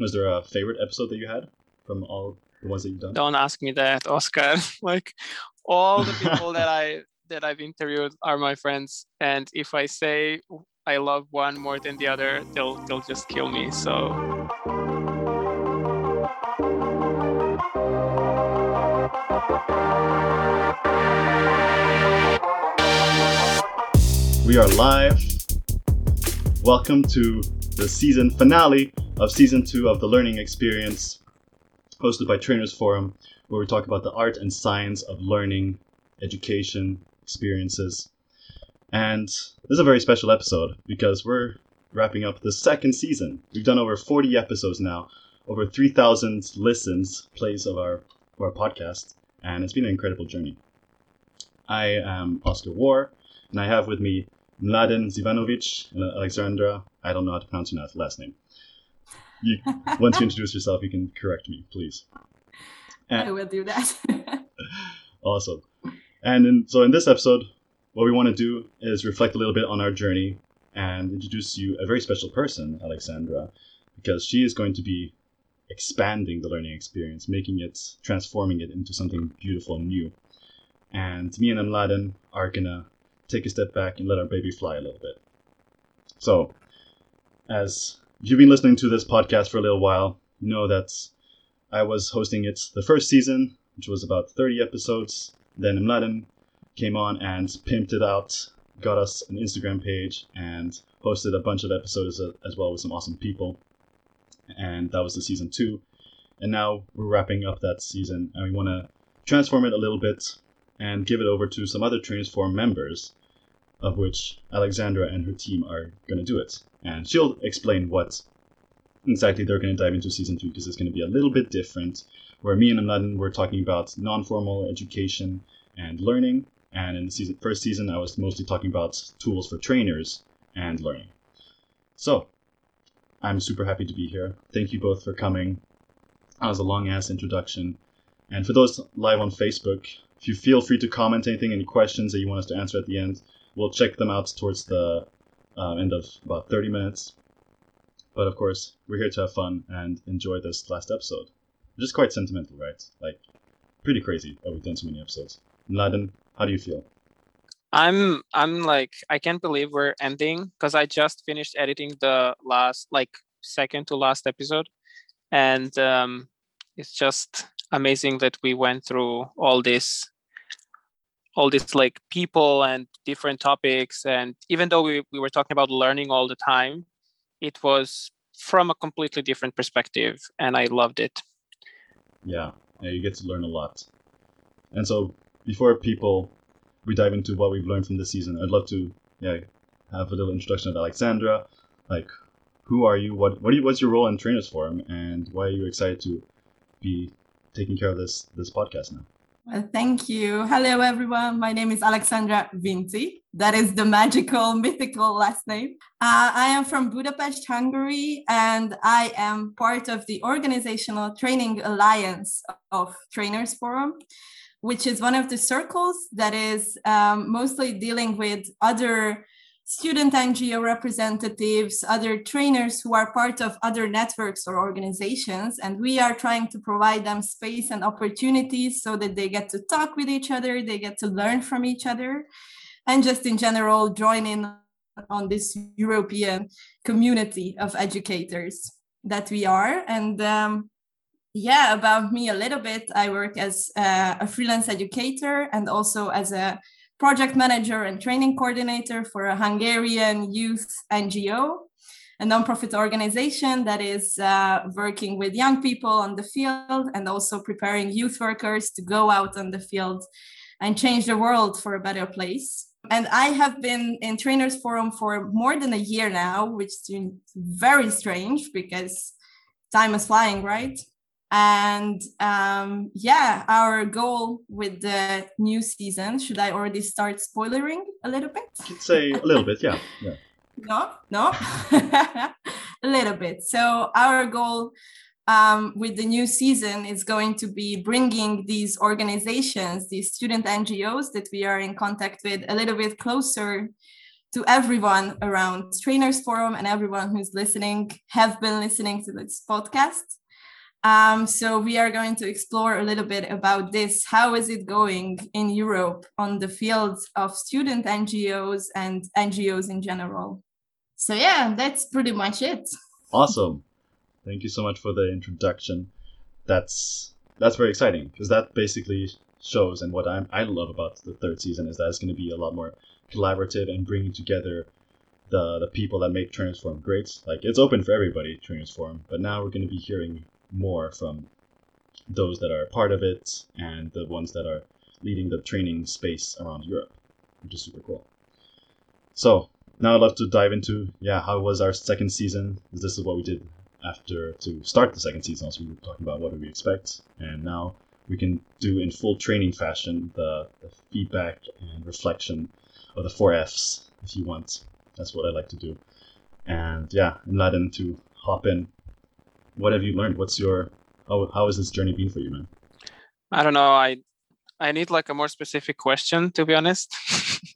Was there a favorite episode that you had from all the ones that you've done? Don't ask me that, Oskar. like all the people that I that I've interviewed are my friends, and if I say I love one more than the other, they'll they'll just kill me. So. We are live. Welcome to the season finale of season two of the Learning Experience, hosted by Trainers Forum, where we talk about the art and science of learning, education, experiences. And this is a very special episode because we're wrapping up the second season. We've done over 40 episodes now, over 3,000 listens, plays of our, of our podcast, and it's been an incredible journey. I am Oskar Woehr, and I have with me Mladen Zivanovic and Alexandra. I don't know how to pronounce your last name. You, once you introduce yourself, you can correct me, please. And, I will do that. awesome. And in, so in this episode, what we want to do is reflect a little bit on our journey and introduce you a very special person, Alexandra, because she is going to be expanding the learning experience, making it, transforming it into something beautiful and new. And me and Mladen are gonna take a step back and let our baby fly a little bit. So, as you've been listening to this podcast for a little while, you know that I was hosting it the first season, which was about 30 episodes. Then Mladen came on and pimped it out, got us an Instagram page, and hosted a bunch of episodes as well with some awesome people. And that was the season two. And now we're wrapping up that season, and we want to transform it a little bit and give it over to some other Trainers Forum members of which Alexandra and her team are going to do it. And she'll explain what exactly they're going to dive into season two because it's going to be a little bit different. Where me and Mladen were talking about non formal education and learning. And in the season, first season, I was mostly talking about tools for trainers and learning. So, I'm super happy to be here. Thank you both for coming. That was a long ass introduction. And for those live on Facebook, if you feel free to comment anything, any questions that you want us to answer at the end, we'll check them out towards the uh, end of about 30 minutes. But of course, we're here to have fun and enjoy this last episode. Which is quite sentimental, right? Like, pretty crazy that we've done so many episodes. Mladen, how do you feel? I'm I'm like I can't believe we're ending because I just finished editing the last like second to last episode, and um, it's just amazing that we went through all this all these like people and different topics and even though we, we were talking about learning all the time it was from a completely different perspective and i loved it. Yeah, yeah you get to learn a lot. And so before people we dive into what we've learned from this season i'd love to yeah have a little introduction of alexandra. Like who are you? What what you, what's your role in trainers forum? And why are you excited to be taking care of this this podcast now well, thank you. Hello, everyone. My name is Alexandra Vinczi. That is the magical, mythical last name. Uh, I am from Budapest, Hungary, and I am part of the Organizational Training Alliance of Trainers Forum, which is one of the circles that is um, mostly dealing with other student NGO representatives, other trainers who are part of other networks or organizations. And we are trying to provide them space and opportunities so that they get to talk with each other, they get to learn from each other, and just in general join in on this European community of educators that we are. And um, yeah, about me a little bit, I work as a, a freelance educator and also as a project manager and training coordinator for a Hungarian youth NGO, a nonprofit organization that is uh, working with young people on the field and also preparing youth workers to go out on the field and change the world for a better place. And I have been in Trainers Forum for more than a year now, which is very strange because time is flying, right? And um, yeah, our goal with the new season, should I already start spoilering a little bit? Say a little bit, yeah. yeah. No, no, a little bit. So, our goal um, with the new season is going to be bringing these organizations, these student NGOs that we are in contact with, a little bit closer to everyone around Trainers Forum and everyone who's listening, have been listening to this podcast. Um, so we are going to explore a little bit about this. How is it going in Europe on the field of student NGOs and NGOs in general? So yeah, that's pretty much it. Awesome. Thank you so much for the introduction. That's that's very exciting because that basically shows and what I'm, I love about the third season is that it's going to be a lot more collaborative and bringing together the the people that make Trainers Forum great. Like it's open for everybody, Trainers Forum, but now we're going to be hearing more from those that are part of it and the ones that are leading the training space around Europe, which is super cool. So now I'd love to dive into yeah, how was our second season? This is what we did after to start the second season. So we were talking about what do we expect, and now we can do in full training fashion the, the feedback and reflection of the four Fs if you want. That's what I like to do. And yeah, Mladen to hop in. What have you learned? What's your how how has this journey been for you, man? I don't know. I I need like a more specific question to be honest.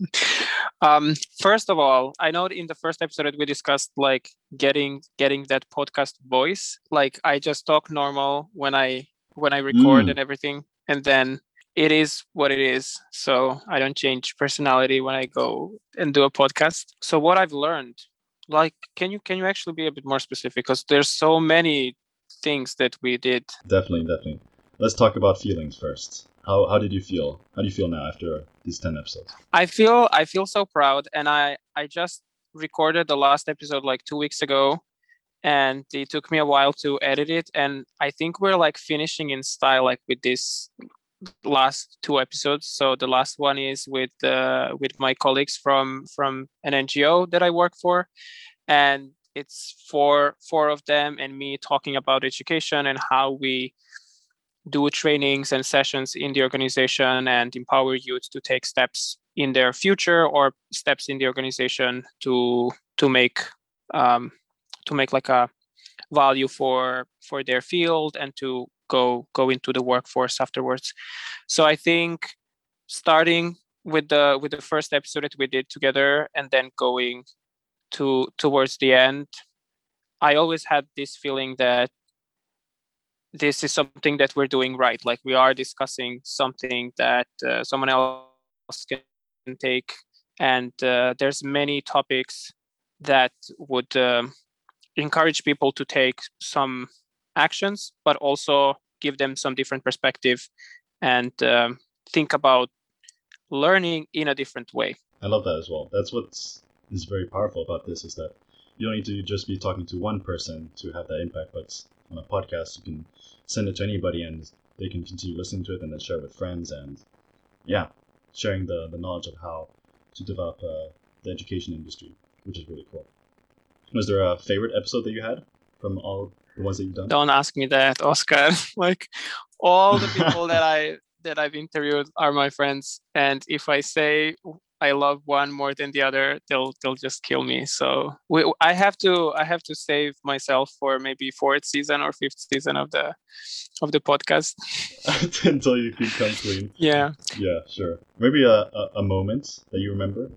um, first of all, I know in the first episode we discussed like getting getting that podcast voice. Like I just talk normal when I when I record Mm. and everything, and then it is what it is. So I don't change personality when I go and do a podcast. So what I've learned, like, can you can you actually be a bit more specific? Because there's so many things that we did. Definitely, definitely. Let's talk about feelings first. How how did you feel? How do you feel now after these ten episodes? I feel I feel so proud, and I I just recorded the last episode like two weeks ago, and it took me a while to edit it, and I think we're like finishing in style like with this last two episodes. So the last one is with uh, with my colleagues from from an NGO that I work for, and it's four four of them and me talking about education and how we do trainings and sessions in the organization and empower youth to take steps in their future or steps in the organization to to make um, to make like a value for for their field and to go go into the workforce afterwards. So i think starting with the with the first episode that we did together and then going to towards the end i always had this feeling that this is something that we're doing right. Like we are discussing something that uh, someone else can take. And uh, there's many topics that would um, encourage people to take some actions but also give them some different perspective and um, think about learning in a different way I love that as well. That's what's is very powerful about this is that you don't need to just be talking to one person to have that impact, but on a podcast you can send it to anybody and they can continue listening to it and then share it with friends and yeah, sharing the, the knowledge of how to develop uh, the education industry, which is really cool. Was there a favorite episode that you had from all the ones done? don't ask me that oskar like all the people that i that i've interviewed are my friends and if i say i love one more than the other they'll they'll just kill me so we, i have to i have to save myself for maybe fourth season or fifth season of the of the podcast Until you can come clean. yeah Yeah, sure. Maybe a, a, a moment that you remember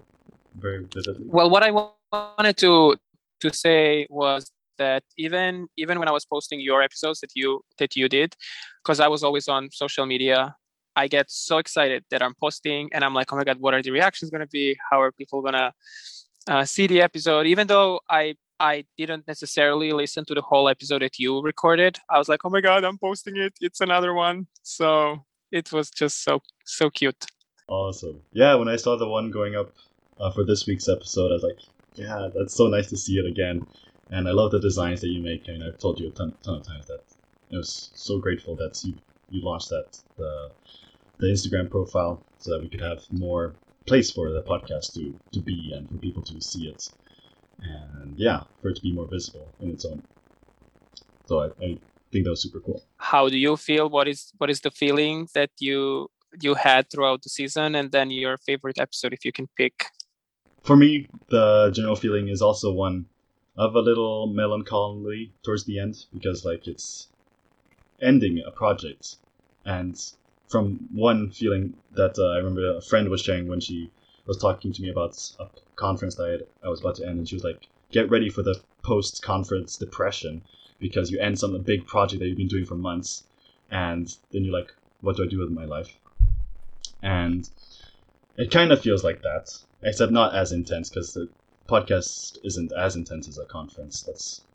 very vividly. well what i wanted to to say was that even even when i was posting your episodes that you that you did because i was always on social media i get so excited that i'm posting and i'm like oh my god what are the reactions going to be? How are people going to uh, see the episode? Even though i i didn't necessarily listen to the whole episode that you recorded i was like oh my god i'm posting it. It's another one. So it was just so so cute. Awesome. Yeah, when I saw the one going up uh, for this week's episode, I was like, yeah, that's so nice to see it again. And I love the designs that you make. I mean, I've told you a ton, ton of times that I was so grateful that you, you launched that, the, the Instagram profile, so that we could have more place for the podcast to, to be and for people to see it. And yeah, for it to be more visible in its own. So I, I think that was super cool. how do you feel what is what is the feeling that you you had throughout the season and then your favorite episode if you can pick For me, the general feeling is also one of a little melancholy towards the end because, like, it's ending a project. And from one feeling that uh, I remember a friend was sharing when she was talking to me about a conference that I, had, I was about to end, and she was like, "Get ready for the post-conference depression because you end some big project that you've been doing for months, and then you're like, what do I do with my life?" And it kind of feels like that, except not as intense because podcast isn't as intense as a conference. That's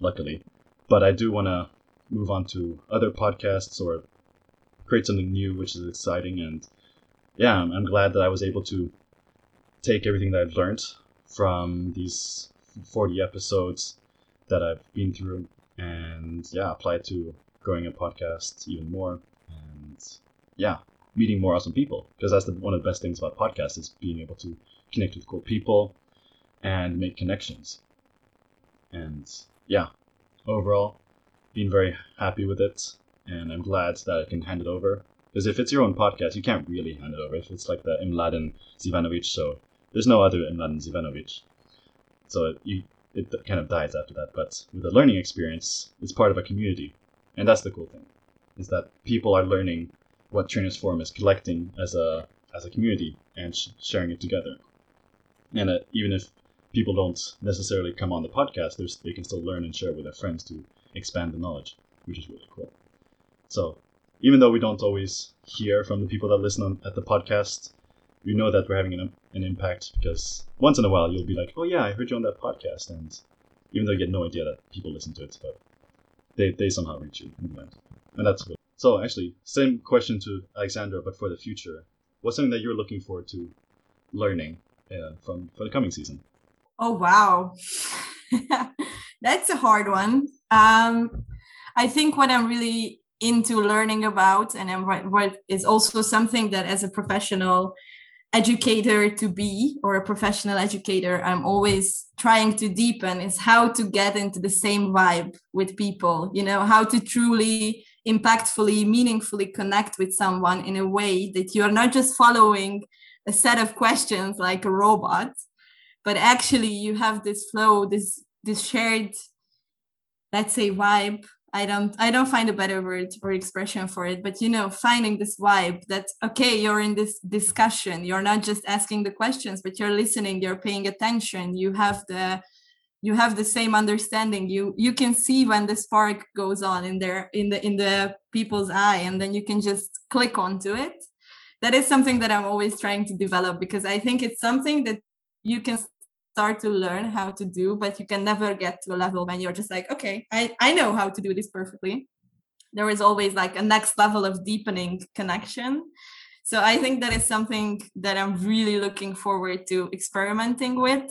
luckily, but I do want to move on to other podcasts or create something new, which is exciting. And yeah, I'm, I'm glad that I was able to take everything that I've learned from these 40 episodes that I've been through and yeah, apply it to growing a podcast even more. And yeah, meeting more awesome people because that's the, one of the best things about podcasts is being able to connect with cool people and make connections. And yeah, overall, been very happy with it, and I'm glad that I can hand it over. Because if it's your own podcast, you can't really hand it over. If it's like the Mladen Zivanovic show, there's no other Mladen Zivanovic. So it, you, it kind of dies after that. But with a learning experience, it's part of a community. And that's the cool thing, is that people are learning what Trainers Forum is collecting as a, as a community and sh- sharing it together. And uh, even if people don't necessarily come on the podcast, they can still learn and share with their friends to expand the knowledge, which is really cool. So, even though we don't always hear from the people that listen on, at the podcast, we know that we're having an, an impact because once in a while you'll be like, oh yeah, I heard you on that podcast. And even though you get no idea that people listen to it, but they, they somehow reach you in the end. And that's good. So, actually, same question to Alexandra, but for the future. What's something that you're looking forward to learning uh, from for the coming season? Oh wow, that's a hard one. Um, I think what I'm really into learning about, and I'm, what, what is also something that as a professional educator to be or a professional educator i'm always trying to deepen is how to get into the same vibe with people you know how to truly impactfully meaningfully connect with someone in a way that you are not just following a set of questions like a robot but actually you have this flow this this shared let's say vibe. I don't i don't find a better word or expression for it but you know finding this vibe that okay you're in this discussion. You're not just asking the questions but you're listening you're paying attention. You have the you have the same understanding. You you can see when the spark goes on in there in the in the people's eye and then you can just click onto it. That is something that i'm always trying to develop because i think it's something that you can start to learn how to do but you can never get to a level when you're just like okay i i know how to do this perfectly. There is always like a next level of deepening connection. So i think that is something that i'm really looking forward to experimenting with.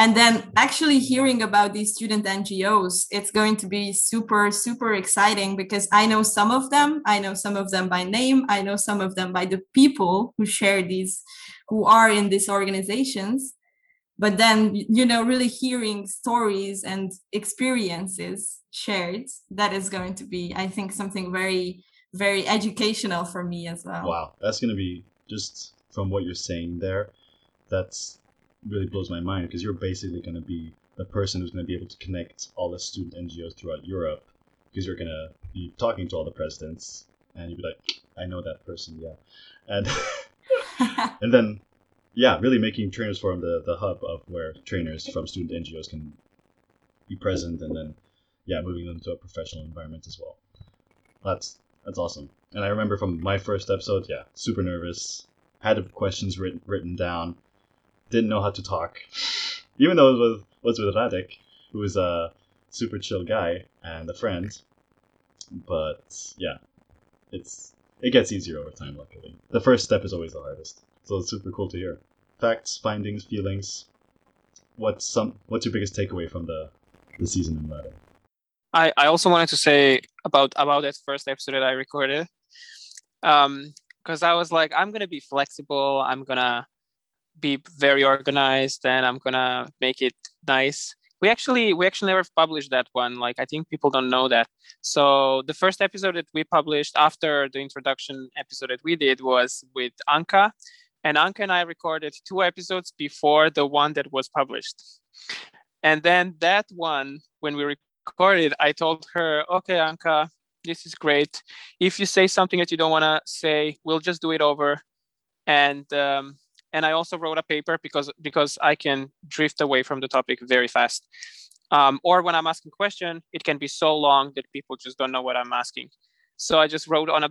And then actually hearing about these student ngos it's going to be super super exciting because i know some of them. I know some of them by name. I know some of them by the people who share these who are in these organizations but then you know really hearing stories and experiences shared that is going to be i think something very very educational for me as well. Wow that's going to be just from what you're saying there that's really blows my mind because you're basically going to be the person who's going to be able to connect all the student ngos throughout europe because you're going to be talking to all the presidents and you'd be like i know that person yeah. And and then yeah, really making Trainers Forum the, the hub of where trainers from student NGOs can be present and then, yeah, moving them to a professional environment as well. That's that's awesome. And I remember from my first episode, yeah, super nervous, had questions written written down, didn't know how to talk, even though it was was with Radek, who was a super chill guy and a friend. But yeah, it's it gets easier over time. Luckily, the first step is always the hardest. So it's super cool to hear. Facts, findings, feelings. What's some? What's your biggest takeaway from the the season Mladen? I I also wanted to say about about that first episode that I recorded, um, because I was like, I'm gonna be flexible. I'm gonna be very organized, and I'm gonna make it nice we actually we actually never published that one like i think people don't know that so the first episode that we published after the introduction episode that we did was with anka and Anka and I recorded two episodes before the one that was published. And then that one, when we recorded, I told her, okay, Anka, this is great. If you say something that you don't want to say, we'll just do it over. And um, and I also wrote a paper because because I can drift away from the topic very fast. Um, or when I'm asking question, it can be so long that people just don't know what I'm asking. So I just wrote on a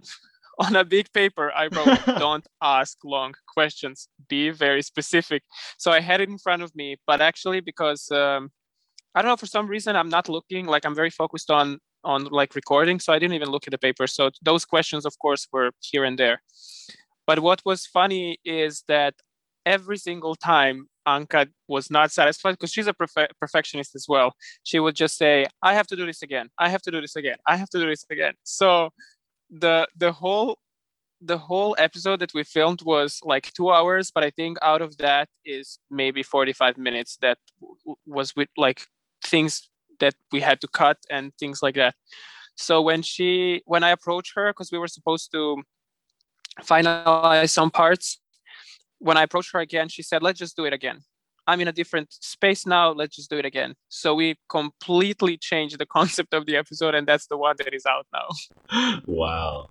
on a big paper. I wrote, "Don't ask long questions. Be very specific." So I had it in front of me, but actually because um, I don't know for some reason I'm not looking like I'm very focused on on like recording, so I didn't even look at the paper. So those questions, of course, were here and there. But what was funny is that every single time Anka was not satisfied because she's a perfe- perfectionist as well. She would just say, "I have to do this again. I have to do this again. I have to do this again." So the the whole the whole episode that we filmed was like two hours, but I think out of that is maybe 45 minutes that w- was with like things that we had to cut and things like that. So when she when I approached her because we were supposed to finalize some parts when I approached her again, she said, let's just do it again. I'm in a different space now. Let's just do it again. So we completely changed the concept of the episode, and that's the one that is out now. wow.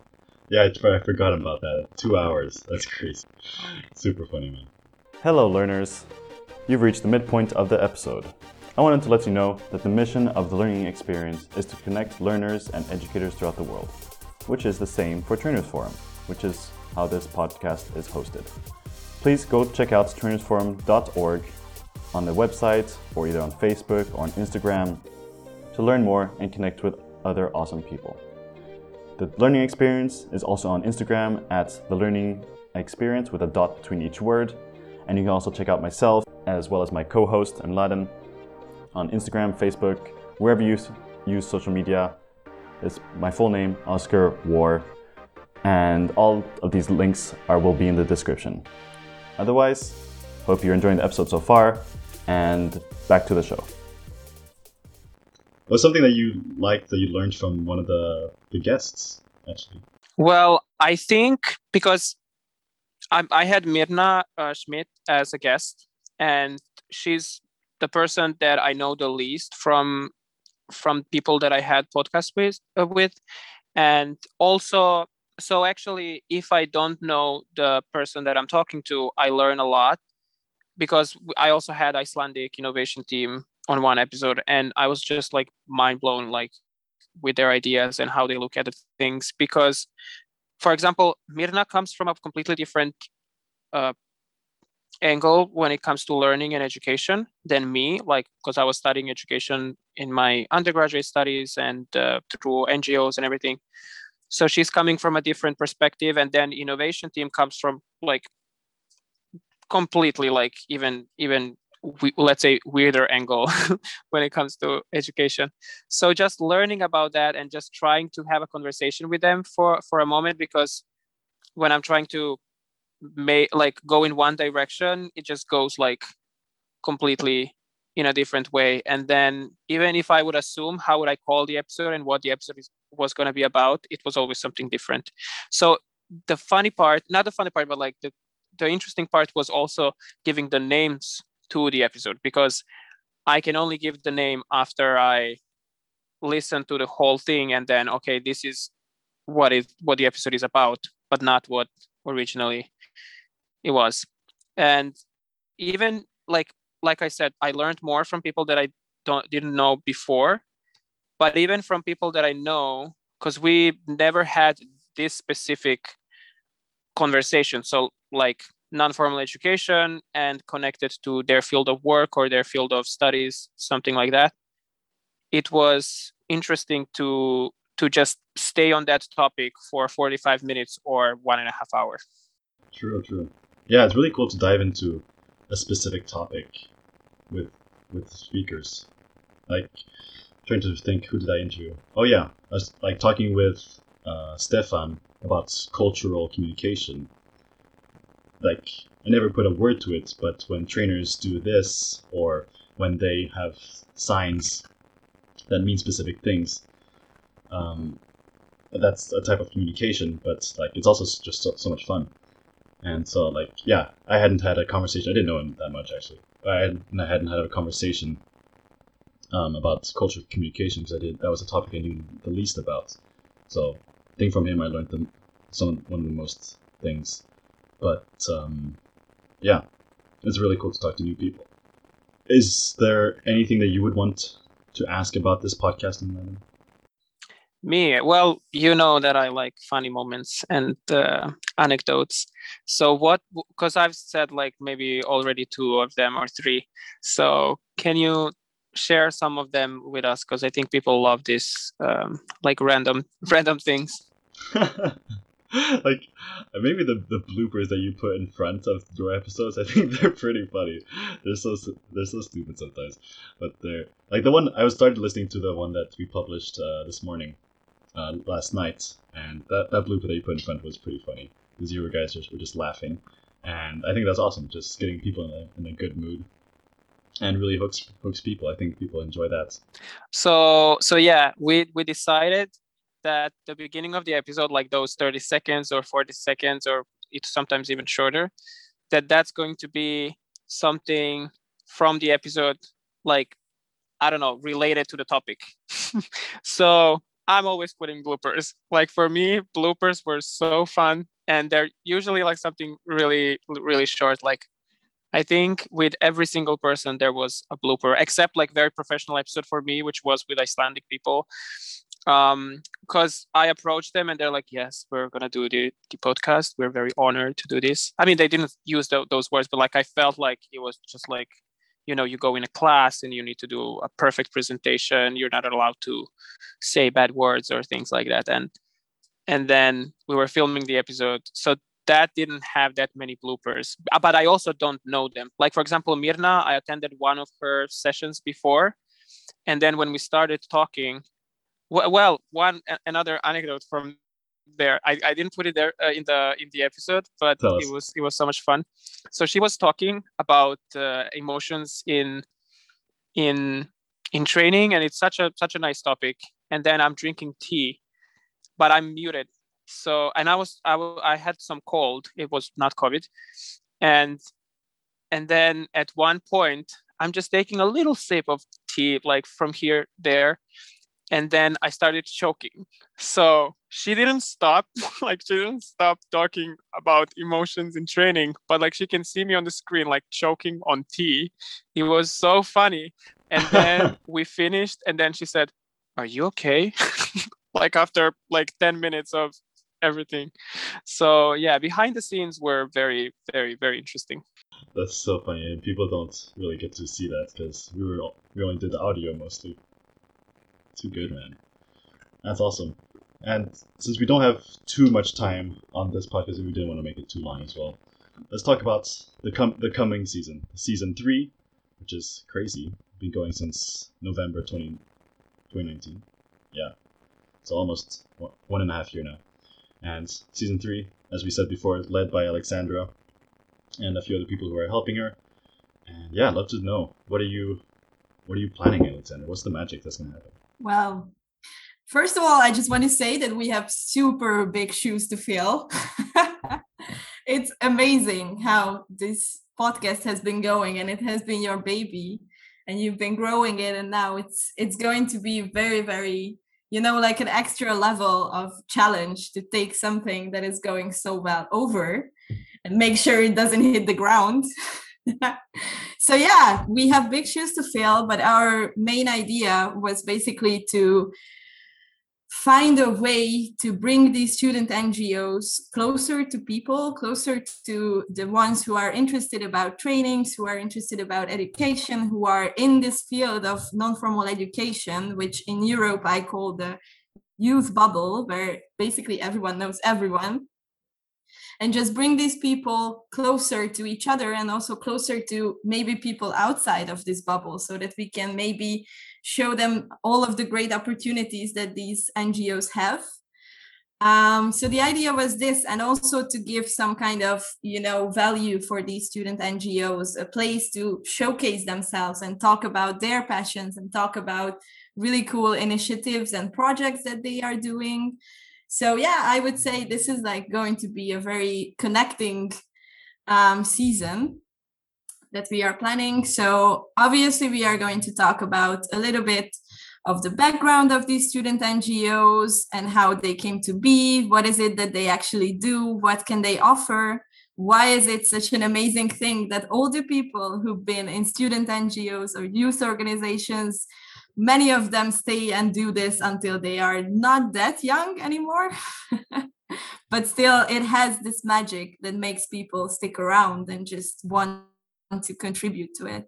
Yeah, I, I forgot about that. Two hours. That's crazy. Super funny, man. Hello, learners. You've reached the midpoint of the episode. I wanted to let you know that the mission of the learning experience is to connect learners and educators throughout the world, which is the same for Trainers Forum, which is how this podcast is hosted please go check out trainersforum.org on the website or either on Facebook or on Instagram to learn more and connect with other awesome people. The learning experience is also on Instagram at the learning experience with a dot between each word. And you can also check out myself as well as my co host, Mladen, on Instagram, Facebook, wherever you use social media. It's my full name, Oskar Woehr. And all of these links are, will be in the description. Otherwise, hope you're enjoying the episode so far, and back to the show. What's something that you liked that you learned from one of the, the guests, actually? Well, I think because I, I had Mirna uh, Schmidt as a guest, and she's the person that I know the least from from people that I had podcasts with, uh, with, and also so actually if i don't know the person that i'm talking to i learn a lot because i also had icelandic innovation team on one episode and i was just like mind blown like with their ideas and how they look at the things because for example mirna comes from a completely different uh, angle when it comes to learning and education than me like because i was studying education in my undergraduate studies and uh, through ngos and everything. So she's coming from a different perspective and then innovation team comes from like completely like even even we, let's say weirder angle when it comes to education. So just learning about that and just trying to have a conversation with them for for a moment because when i'm trying to make like go in one direction it just goes like completely in a different way. And then even if i would assume how would i call the episode and what the episode is was going to be about it was always something different. So the funny part not the funny part but like the the interesting part was also giving the names to the episode because i can only give the name after i listen to the whole thing and then okay this is what is what the episode is about but not what originally it was. And even like like i said i learned more from people that i don't didn't know before but even from people that I know, because we never had this specific conversation. So like non-formal education and connected to their field of work or their field of studies, something like that. It was interesting to to just stay on that topic for 45 minutes or one and a half hours. True, true. Yeah, it's really cool to dive into a specific topic with with speakers. Like trying to think who did I interview. Oh yeah, I was like talking with uh, Stefan about cultural communication. Like I never put a word to it, but when trainers do this or when they have signs that mean specific things, um, that's a type of communication. But like it's also just so, so much fun. And so like yeah, I hadn't had a conversation. I didn't know him that much actually. I hadn't, I hadn't had a conversation um, about culture communication because I did that was a topic I knew the least about. So I think from him I learned the, some one of the most things. But um, yeah, it's really cool to talk to new people. Is there anything that you would want to ask about this podcast, Mladen? Me, well, you know that I like funny moments and uh, anecdotes. So what? Because I've said like maybe already two of them or three. So can you share some of them with us? Because I think people love this, um, like random random things. like maybe the, the bloopers that you put in front of your episodes, I think they're pretty funny. They're so they're so stupid sometimes, but they're like the one I was started listening to the one that we published uh, this morning, uh, last night, and that that blooper that you put in front was pretty funny because you guys just were just laughing, and I think that's awesome. Just getting people in a in a good mood and really hooks hooks people. I think people enjoy that. So so yeah, we we decided that the beginning of the episode, like those 30 seconds or 40 seconds, or it's sometimes even shorter, that that's going to be something from the episode, like, I don't know, related to the topic. so I'm always putting bloopers. Like for me, bloopers were so fun. And they're usually like something really, really short. Like I think with every single person there was a blooper, except like very professional episode for me, which was with Icelandic people. Um because i approached them and they're like yes we're gonna do the, the podcast. We're very honored to do this. I mean they didn't use the, those words but like i felt like it was just like you know you go in a class and you need to do a perfect presentation. You're not allowed to say bad words or things like that. And and then we were filming the episode. So that didn't have that many bloopers but i also don't know them. Like for example mirna i attended one of her sessions before and then when we started talking well one another anecdote from there. I, I didn't put it there uh, in the in the episode but it was it was so much fun. So she was talking about uh, emotions in in in training and it's such a such a nice topic. And then i'm drinking tea but i'm muted so and i was I, I had some cold it was not covid and and then at one point i'm just taking a little sip of tea like from here there and then I started choking. So she didn't stop, like she didn't stop talking about emotions in training, but like she can see me on the screen, like choking on tea. It was so funny. And then we finished, and then she said, Are you okay? like after like 10 minutes of everything. So yeah, behind the scenes were very, very, very interesting. That's so funny, and people don't really get to see that because we were we only did the audio mostly. Too good, man. That's awesome. And since we don't have too much time on this podcast, we didn't want to make it too long as well. Let's talk about the com- the coming season, season three, which is crazy. Been going since November 20, 2019. Yeah, it's almost one and a half year now. And season three, as we said before, led by Alexandra and a few other people who are helping her. And yeah, I'd love to know what are you what are you planning, Alexandra? What's the magic that's gonna happen? Well, first of all, I just want to say that we have super big shoes to fill. it's amazing how this podcast has been going and it has been your baby and you've been growing it and now it's it's going to be very very you know like an extra level of challenge to take something that is going so well over and make sure it doesn't hit the ground. So yeah we have big shoes to fill but our main idea was basically to find a way to bring these student ngos closer to people closer to the ones who are interested about trainings who are interested about education who are in this field of non-formal education which in europe i call the youth bubble where basically everyone knows everyone and just bring these people closer to each other and also closer to maybe people outside of this bubble so that we can maybe show them all of the great opportunities that these ngos have. Um, so the idea was this and also to give some kind of you know value for these student ngos a place to showcase themselves and talk about their passions and talk about really cool initiatives and projects that they are doing so yeah i would say this is like going to be a very connecting um, season that we are planning. So obviously we are going to talk about a little bit of the background of these student ngos and how they came to be what is it that they actually do what can they offer why is it such an amazing thing that all the people who've been in student NGOs or youth organizations, many of them stay and do this until they are not that young anymore? but still, it has this magic that makes people stick around and just want to contribute to it.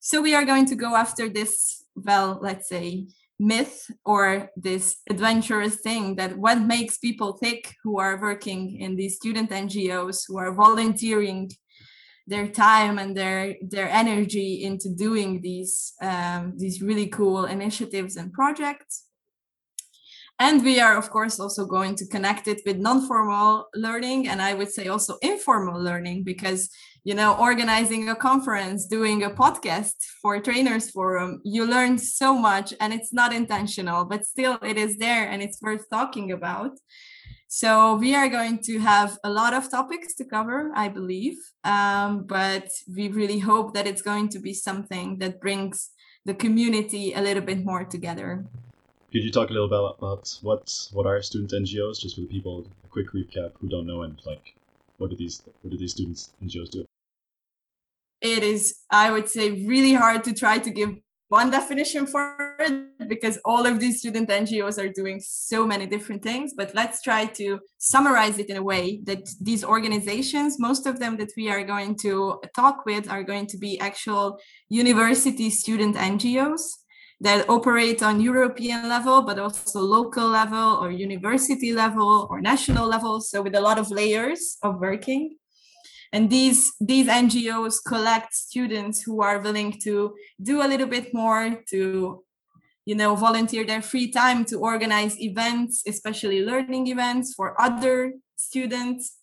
So, we are going to go after this, well, let's say, myth or this adventurous thing that what makes people tick who are working in these student NGOs who are volunteering their time and their their energy into doing these um, these really cool initiatives and projects. And we are of course also going to connect it with non-formal learning and i would say also informal learning because you know organizing a conference doing a podcast for trainers forum you learn so much and it's not intentional but still it is there and it's worth talking about so we are going to have a lot of topics to cover i believe um, but we really hope that it's going to be something that brings the community a little bit more together. Could you talk a little bit about what what are student ngos just for the people a quick recap who don't know and like what do these what do these students ngos do? It is, I would say, really hard to try to give one definition for it because all of these student NGOs are doing so many different things. But let's try to summarize it in a way that these organizations, most of them that we are going to talk with, are going to be actual university student NGOs that operate on European level, but also local level or university level or national level. So with a lot of layers of working and these these ngos collect students who are willing to do a little bit more to you know volunteer their free time to organize events especially learning events for other students.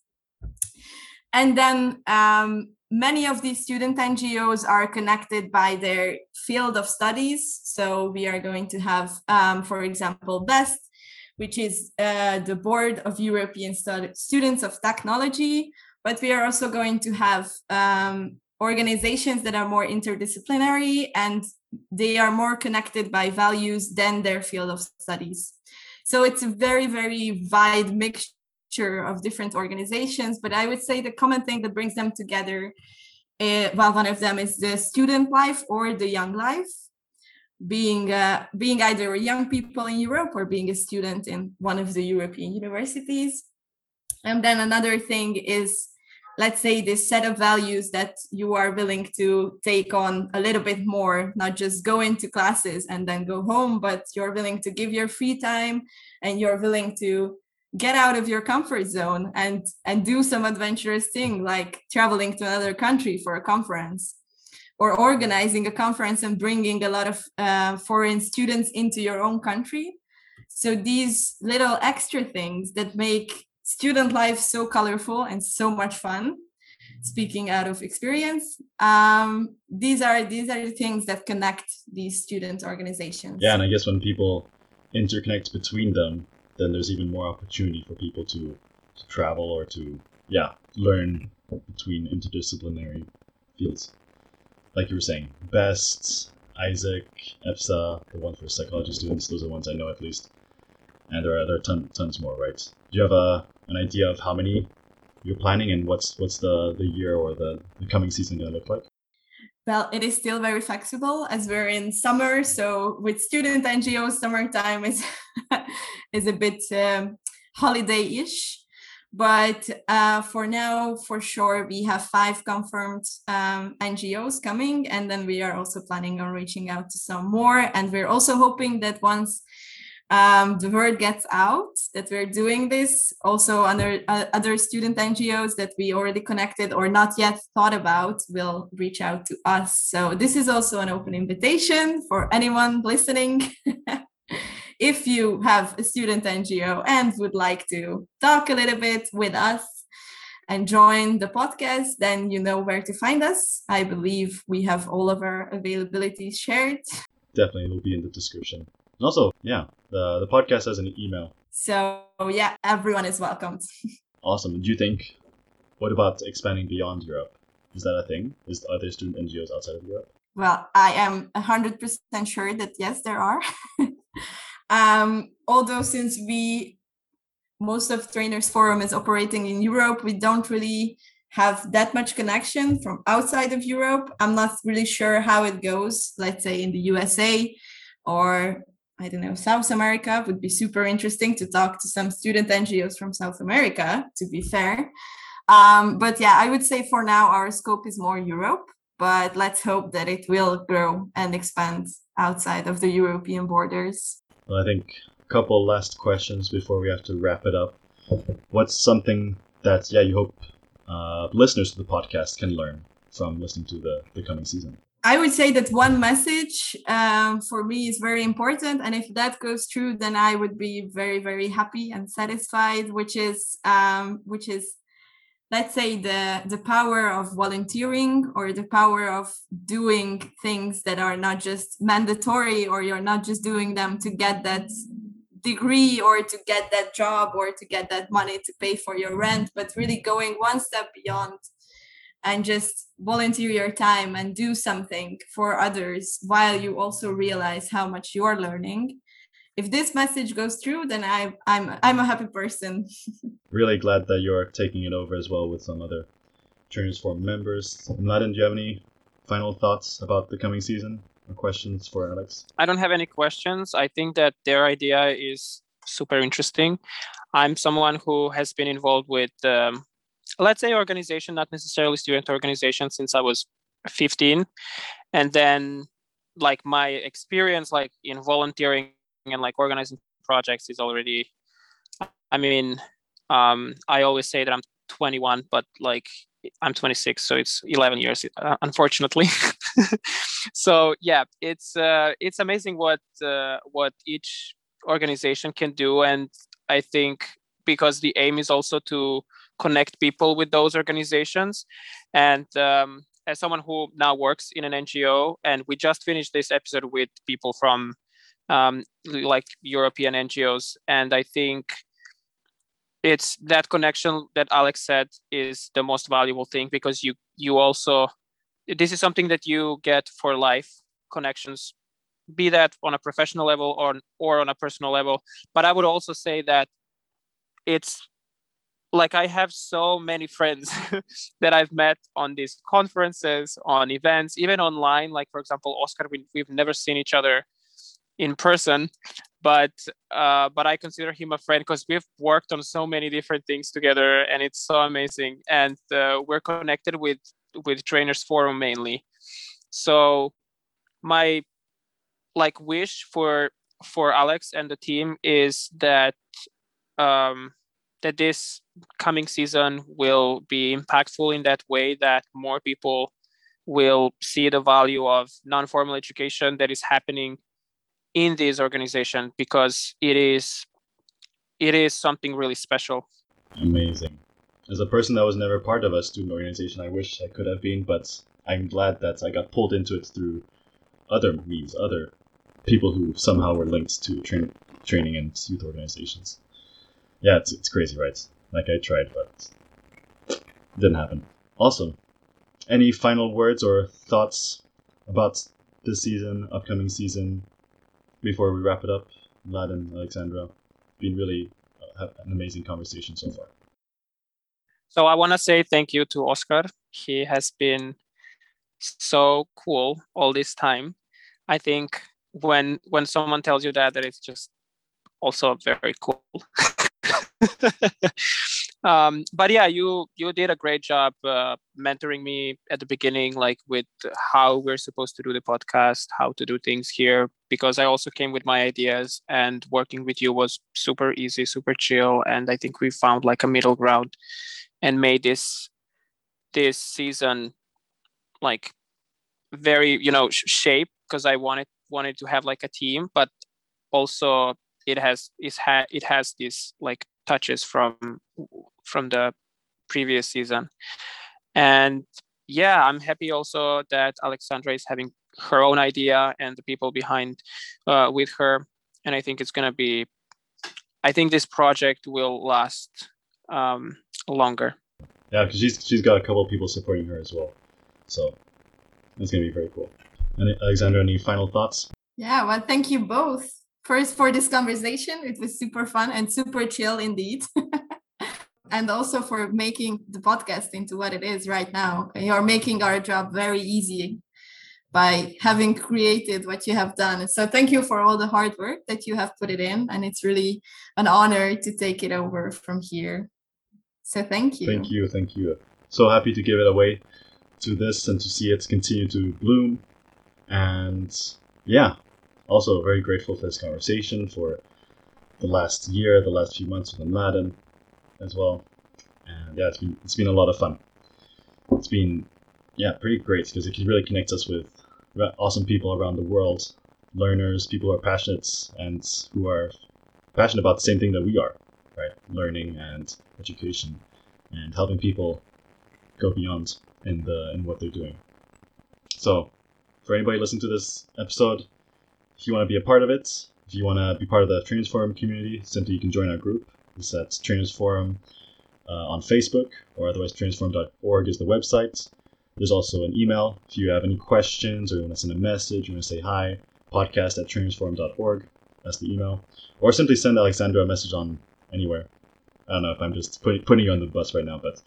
And then um, many of these student ngos are connected by their field of studies. So we are going to have um, for example best which is uh, the board of european Stud- students of technology but we are also going to have um, organizations that are more interdisciplinary and they are more connected by values than their field of studies. So it's a very, very wide mixture of different organizations. But I would say the common thing that brings them together, uh, well, one of them is the student life or the young life. Being uh, being either young people in Europe or being a student in one of the European universities, and then another thing is let's say this set of values that you are willing to take on a little bit more not just go into classes and then go home but you're willing to give your free time and you're willing to get out of your comfort zone and and do some adventurous thing like traveling to another country for a conference or organizing a conference and bringing a lot of uh, foreign students into your own country. So these little extra things that make student life so colorful and so much fun speaking out of experience. Um, these are these are the things that connect these student organizations. Yeah and i guess when people interconnect between them then there's even more opportunity for people to, to travel or to yeah learn between interdisciplinary fields. Like you were saying best isaac EFPSA the one for psychology students those are the ones i know at least. And there are, there are ton, tons more right? Do you have a an idea of how many you're planning and what's what's the the year or the, the coming season going to look like? Well, it is still very flexible as we're in summer. So with student NGOs, summertime is is a bit um, holiday-ish. But uh, for now, for sure, we have five confirmed um, NGOs coming, and then we are also planning on reaching out to some more. And we're also hoping that once um, the word gets out that we're doing this also under uh, other student ngos that we already connected or not yet thought about will reach out to us. So this is also an open invitation for anyone listening. If you have a student ngo and would like to talk a little bit with us and join the podcast then you know where to find us. I believe we have all of our availabilities shared. Definitely it'll be in the description and also, yeah, the the podcast has an email. So yeah, everyone is welcomed. awesome. Do you think? What about expanding beyond Europe? Is that a thing? Is are there student NGOs outside of Europe? Well, I am hundred percent sure that yes, there are. um, although since we most of Trainers Forum is operating in Europe. We don't really have that much connection from outside of Europe. I'm not really sure how it goes, let's say in the USA or I don't know, South America would be super interesting to talk to some student NGOs from South America, to be fair. Um, but yeah, I would say for now our scope is more Europe, but let's hope that it will grow and expand outside of the European borders. Well, I think a couple last questions before we have to wrap it up. What's something that, yeah, you hope uh, listeners to the podcast can learn from listening to the, the coming season? I would say that one message um, for me is very important, and if that goes through, then I would be very, very happy and satisfied. Which is, um, which is, let's say the the power of volunteering or the power of doing things that are not just mandatory, or you're not just doing them to get that degree or to get that job or to get that money to pay for your rent, but really going one step beyond and just volunteer your time and do something for others while you also realize how much you're learning. If this message goes through then I, i'm i'm a happy person. Really glad that you're taking it over as well with some other trainers forum members. Mladen, do you have any final thoughts about the coming season or questions for alex? I don't have any questions. I think that their idea is super interesting. I'm someone who has been involved with um, let's say organization, not necessarily student organization, since I was 15. And then like my experience like in volunteering and like organizing projects is already I mean, um, I always say that I'm 21, but like I'm 26, so it's 11 years, uh, unfortunately. so yeah, it's uh, it's amazing what uh, what each organization can do, and I think because the aim is also to connect people with those organizations. And um, as someone who now works in an NGO, and we just finished this episode with people from um, like European NGOs, and I think it's that connection that Alex said is the most valuable thing because you you also this is something that you get for life connections be that on a professional level or or on a personal level but i would also say that it's like I have so many friends that I've met on these conferences, on events, even online. Like for example, Oskar, we, we've never seen each other in person, but uh, but I consider him a friend because we've worked on so many different things together, and it's so amazing. And uh, we're connected with with Trainers Forum mainly. So my like wish for for Alex and the team is that um, that this coming season will be impactful in that way that more people will see the value of non-formal education that is happening in this organization because it is it is something really special. Amazing. As a person that was never part of a student organization i wish i could have been but i'm glad that i got pulled into it through other means other people who somehow were linked to train, training and youth organizations yeah, it's, it's crazy, right? Like I tried, but didn't happen. Awesome. Any final words or thoughts about this season, upcoming season, before we wrap it up? Vlad and Alexandra, been really uh, an amazing conversation so far. So I want to say thank you to Oskar. He has been so cool all this time. I think when when someone tells you that, that it's just also very cool. um, but yeah, you you did a great job uh, mentoring me at the beginning, like with how we're supposed to do the podcast, how to do things here. Because I also came with my ideas, and working with you was super easy, super chill, and I think we found like a middle ground, and made this this season like very you know shape because I wanted wanted to have like a team, but also it has it, ha- it has this like touches from from the previous season. And yeah i'm happy also that alexandra is having her own idea and the people behind uh, with her. And i think it's going to be i think this project will last um, longer. Yeah because she's she's got a couple of people supporting her as well. So it's going to be very cool. And alexandra any final thoughts? Yeah well thank you both first for this conversation. It was super fun and super chill indeed. and also for making the podcast into what it is right now. You're making our job very easy by having created what you have done. So thank you for all the hard work that you have put it in. And it's really an honor to take it over from here. So thank you. Thank you. Thank you. So happy to give it away to this and to see it continue to bloom. And yeah, also very grateful for this conversation, for the last year, the last few months with Mladen as well. And yeah, it's been it's been a lot of fun. It's been yeah, pretty great because it really connects us with awesome people around the world, learners, people who are passionate and who are passionate about the same thing that we are, right? Learning and education and helping people go beyond in the in what they're doing. So, for anybody listening to this episode, if you want to be a part of it, if you want to be part of the Trainers Forum community, simply you can join our group. It's at Trainers Forum uh, on Facebook, or otherwise trainersforum.org is the website. There's also an email if you have any questions or you want to send a message, you want to say hi, podcast at trainersforum.org. That's the email. Or simply send Alexandra a message on anywhere. I don't know if I'm just put, putting you on the bus right now, but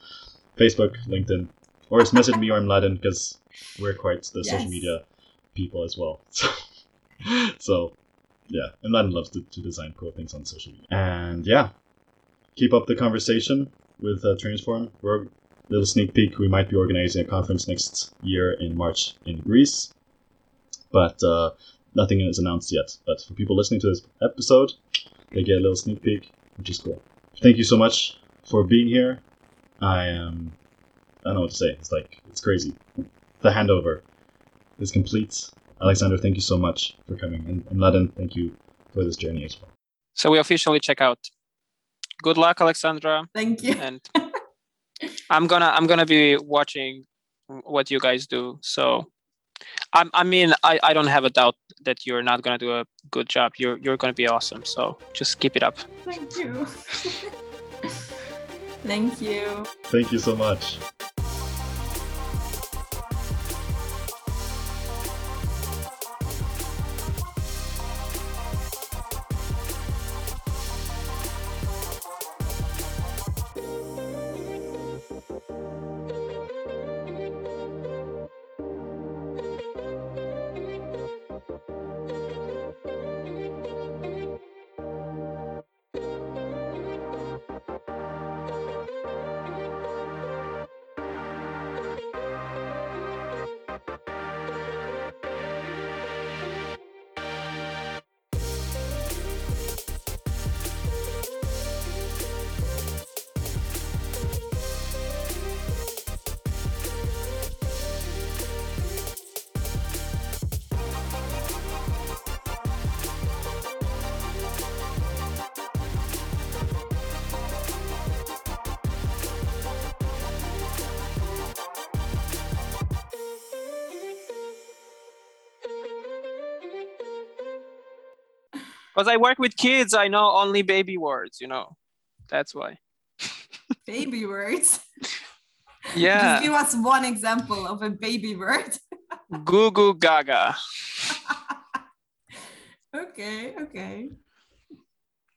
Facebook, LinkedIn, or just message me or Mladen because we're quite the yes. social media people as well. So, so yeah, and Mladen loves to, to design cool things on social media. And yeah, keep up the conversation with uh, Trainers Forum. We're little sneak peek, we might be organizing a conference next year in March in Greece, but uh, nothing is announced yet. But for people listening to this episode, they get a little sneak peek, which is cool. Thank you so much for being here. I am. I don't know what to say. It's like it's crazy. The handover is complete. Alexandra, thank you so much for coming, and, and Mladen, thank you for this journey as well. So we officially check out. Good luck, Alexandra. Thank you. And I'm gonna I'm gonna be watching what you guys do. So I, I mean I, I don't have a doubt that you're not gonna do a good job. You're you're gonna be awesome. So just keep it up. Thank you. Thank you. Thank you so much. Because I work with kids. I know only baby words. You know, that's why. baby words. Yeah. Just give us one example of a baby word. goo goo gaga. okay. Okay.